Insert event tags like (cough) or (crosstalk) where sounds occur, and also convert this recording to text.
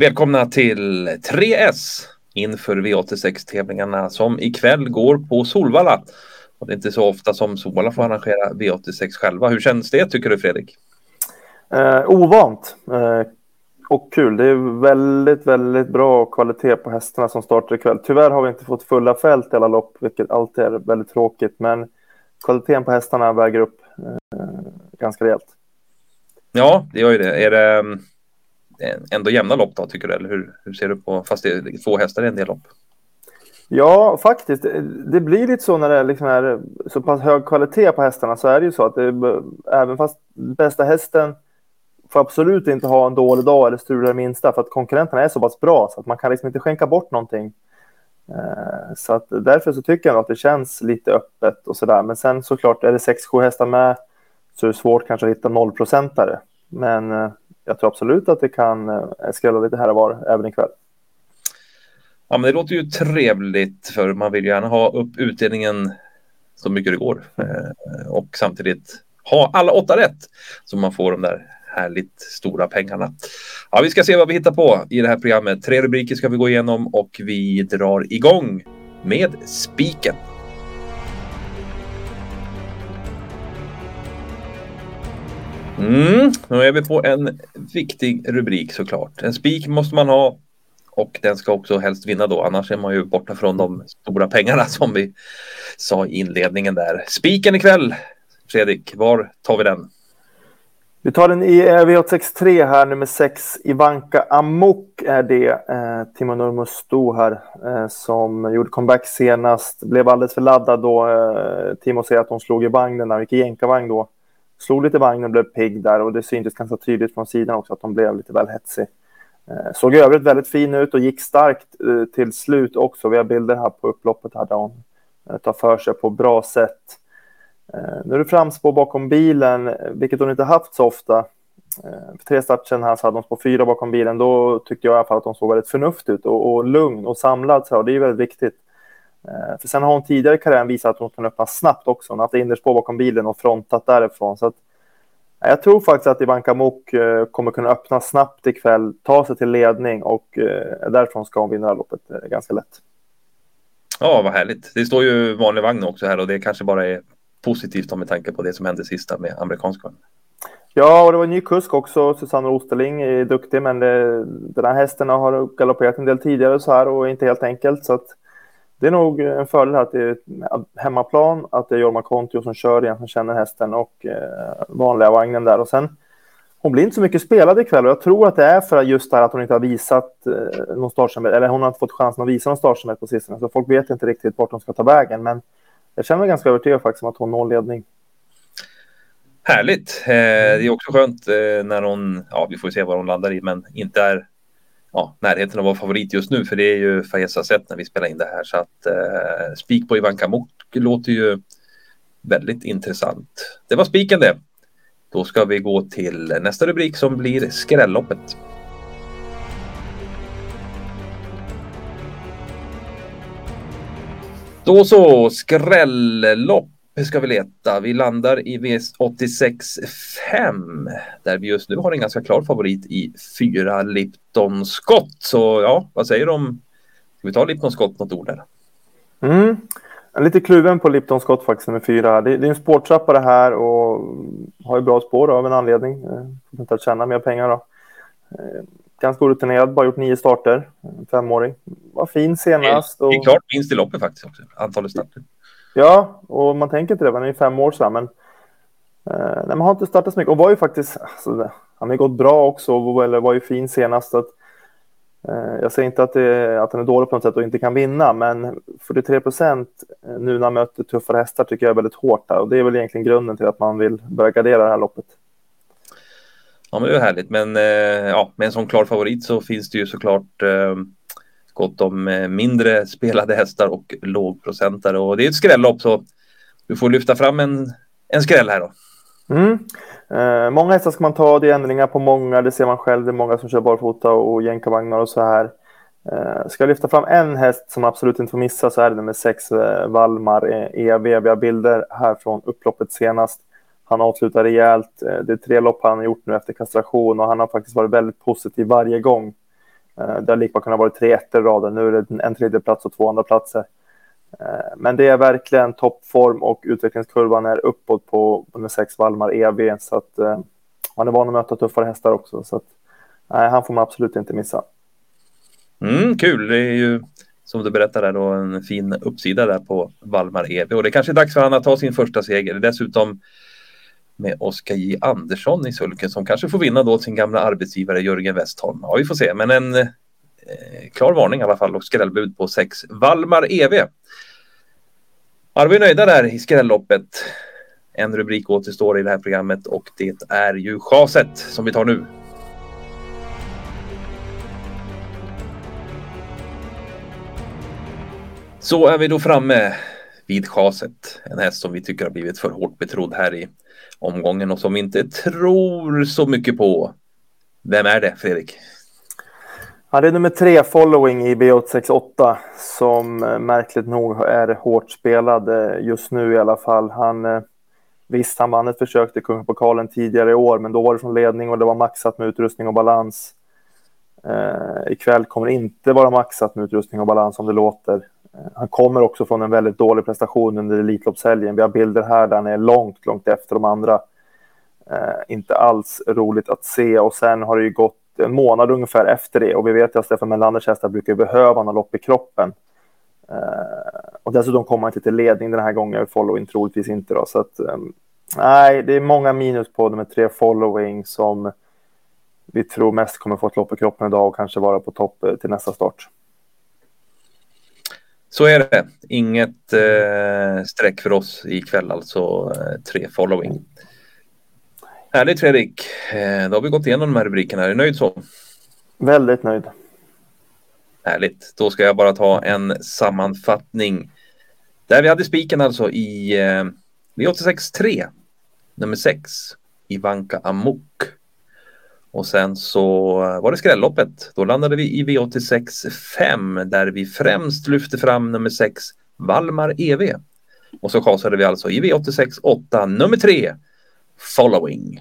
Välkomna till 3S inför V86-tävlingarna som ikväll går på Solvalla. Och det är inte så ofta som Solvalla får arrangera V86 själva. Hur känns det tycker du Fredrik? Eh, ovant eh, och kul. Det är väldigt, väldigt bra kvalitet på hästarna som startar ikväll. Tyvärr har vi inte fått fulla fält i alla lopp, vilket alltid är väldigt tråkigt. Men kvaliteten på hästarna väger upp eh, ganska rejält. Ja, det gör ju det. Är det Eh, ändå jämna lopp då, tycker du? Eller hur, hur ser du på, fast det är två hästar i en del lopp? Ja, faktiskt. Eh, det blir lite så när det liksom är eh, så pass hög kvalitet på hästarna så är det ju så att det, även fast bästa hästen får absolut inte ha en dålig dag eller strula det minsta för att konkurrenterna är så pass bra så att man kan liksom inte skänka bort någonting. Så att därför så tycker jag att det känns lite öppet och så där. Men sen såklart är det sex, sju hästar med så är det svårt kanske att hitta nollprocentare. Men jag tror absolut att det kan eh, skrälla lite här och var även ikväll. Ja, men det låter ju trevligt för man vill gärna ha upp utdelningen så mycket det går eh, och samtidigt ha alla åtta rätt så man får de där härligt stora pengarna. Ja, vi ska se vad vi hittar på i det här programmet. Tre rubriker ska vi gå igenom och vi drar igång med spiken. Mm, nu är vi på en viktig rubrik såklart. En spik måste man ha och den ska också helst vinna då, annars är man ju borta från de stora pengarna (laughs) som vi sa i inledningen där. Spiken ikväll, Fredrik, var tar vi den? Vi tar den i eh, V863 här, nummer 6, Ivanka Amok är det. Eh, Timo Nurmos här eh, som gjorde comeback senast. Blev alldeles för laddad då. Eh, Timo säger att hon slog i vagnen, när gick i jänkarvagn då. Slog lite vagn vagnen, blev pigg där och det syntes ganska tydligt från sidan också att de blev lite väl hetsig. Eh, såg i övrigt väldigt fin ut och gick starkt eh, till slut också. Vi har bilder här på upploppet här där hon eh, tar för sig på bra sätt. Nu är det framspår bakom bilen, vilket hon inte haft så ofta. För tre starter sedan här så hade hon på fyra bakom bilen. Då tyckte jag i alla fall att hon såg väldigt förnuftig ut och, och lugn och samlad. Så det är väldigt viktigt. För sen har hon tidigare i karriären visat att hon kan öppna snabbt också. Hon har haft innerspår bakom bilen och frontat därifrån. Så att jag tror faktiskt att Ivanka Mok eh, kommer kunna öppna snabbt ikväll, ta sig till ledning och eh, därifrån ska hon vinna loppet eh, ganska lätt. Ja, vad härligt. Det står ju vanlig vagn också här och det kanske bara är positivt med tanke på det som hände sista med amerikanska. Ja, och det var en ny kusk också. Susanne Osterling är duktig, men det, den här hästen har galopperat en del tidigare så här och inte helt enkelt. Så att det är nog en fördel att det är hemmaplan, att det är Jorma Kontio som kör igen, som känner hästen och eh, vanliga vagnen där. Och sen, hon blir inte så mycket spelad ikväll och jag tror att det är för just det här att hon inte har visat eh, någon startsamhet, eller hon har inte fått chansen att visa någon startsamhet på sistone, så folk vet inte riktigt vart de ska ta vägen. Men jag känner mig ganska övertygad faktiskt om att hon når ledning. Härligt. Eh, det är också skönt eh, när hon, ja vi får se var hon landar i, men inte är ja, närheten av att vara favorit just nu, för det är ju Faiza sett när vi spelar in det här. Så att eh, spik på Ivan Mok låter ju väldigt intressant. Det var spiken det. Då ska vi gå till nästa rubrik som blir skrälloppet. Då så, skrällopp ska vi leta. Vi landar i V86 5 där vi just nu har en ganska klar favorit i fyra Lipton Scott. Så ja, vad säger du om, ska vi ta Lipton Scott något ord där? Mm. Lite kluven på Lipton Scott faktiskt med fyra. Det, det är en spårtrappa det här och har ju bra spår av en anledning. Eh, inte att tjäna mer pengar då. Eh, ganska orutinerad, bara gjort nio starter. Femåring. Var fin senast. Och... Det är klart minst i loppet faktiskt också, antalet starter. Ja, och man tänker inte det, han är ju fem år sedan, men eh, nej, man har inte startat så mycket. Och var ju faktiskt, alltså, han har ju gått bra också, och, eller var ju fin senast. Att, eh, jag säger inte att, det, att han är dålig på något sätt och inte kan vinna, men 43 procent eh, nu när han möter tuffare hästar tycker jag är väldigt hårt. Där, och det är väl egentligen grunden till att man vill börja gardera det här loppet. Ja, men det är härligt, men eh, ja, med en sån klar favorit så finns det ju såklart eh, gott om eh, mindre spelade hästar och lågprocentare. Och det är ett skrällopp så du får lyfta fram en, en skräll här då. Mm. Eh, många hästar ska man ta, det är ändringar på många, det ser man själv, det är många som kör barfota och jänkarvagnar och så här. Eh, ska jag lyfta fram en häst som absolut inte får missa så är det nummer sex, eh, Valmar eh, EV. Vi har bilder här från upploppet senast. Han avslutar rejält. Eh, det är tre lopp han har gjort nu efter kastration och han har faktiskt varit väldigt positiv varje gång. Eh, det har lika kunnat vara tre ettor i raden. Nu är det en tredje plats och två andra platser. Eh, men det är verkligen toppform och utvecklingskurvan är uppåt på nummer sex Valmar EV. Så att, eh, han är van att möta tuffare hästar också. Så att, nej, han får man absolut inte missa. Mm, kul, det är ju som du berättade då en fin uppsida där på Valmar EV och det kanske är dags för honom att ta sin första seger. Dessutom med Oskar J Andersson i sulken som kanske får vinna då sin gamla arbetsgivare Jörgen Westholm. Ja, vi får se, men en eh, klar varning i alla fall och skrällbud på 6 Valmar EV. Ja, vi är nöjda där i skrälloppet. En rubrik återstår i det här programmet och det är ju chaset som vi tar nu. Så är vi då framme vid chaset. En häst som vi tycker har blivit för hårt betrodd här i omgången och som vi inte tror så mycket på. Vem är det, Fredrik? Ja, det är nummer tre, Following i B868, som eh, märkligt nog är hårt spelad eh, just nu i alla fall. Han, eh, visst, han vann ett försök till Kungapokalen tidigare i år, men då var det från ledning och det var maxat med utrustning och balans. Eh, ikväll kommer det inte vara maxat med utrustning och balans som det låter. Han kommer också från en väldigt dålig prestation under Elitloppshelgen. Vi har bilder här där han är långt, långt efter de andra. Eh, inte alls roligt att se och sen har det ju gått en månad ungefär efter det och vi vet ju att Stefan Melanders hästar brukar behöva några lopp i kroppen. Eh, och dessutom kommer han inte till ledning den här gången, following troligtvis inte då. Så att, eh, nej, det är många minus på nummer tre following som vi tror mest kommer få ett lopp i kroppen idag och kanske vara på topp eh, till nästa start. Så är det. Inget eh, streck för oss ikväll, alltså eh, tre following. Härligt Fredrik. Eh, då har vi gått igenom de här rubrikerna. Är du nöjd så? Väldigt nöjd. Härligt. Då ska jag bara ta en sammanfattning. Där vi hade spiken alltså i eh, V86 3, nummer 6, Ivanka Amok. Och sen så eh, var det skrälloppet. Då landade vi i V86 5 där vi främst lyfte fram nummer 6 Valmar EV. Och så kasade vi alltså i V86 8 nummer 3 Following.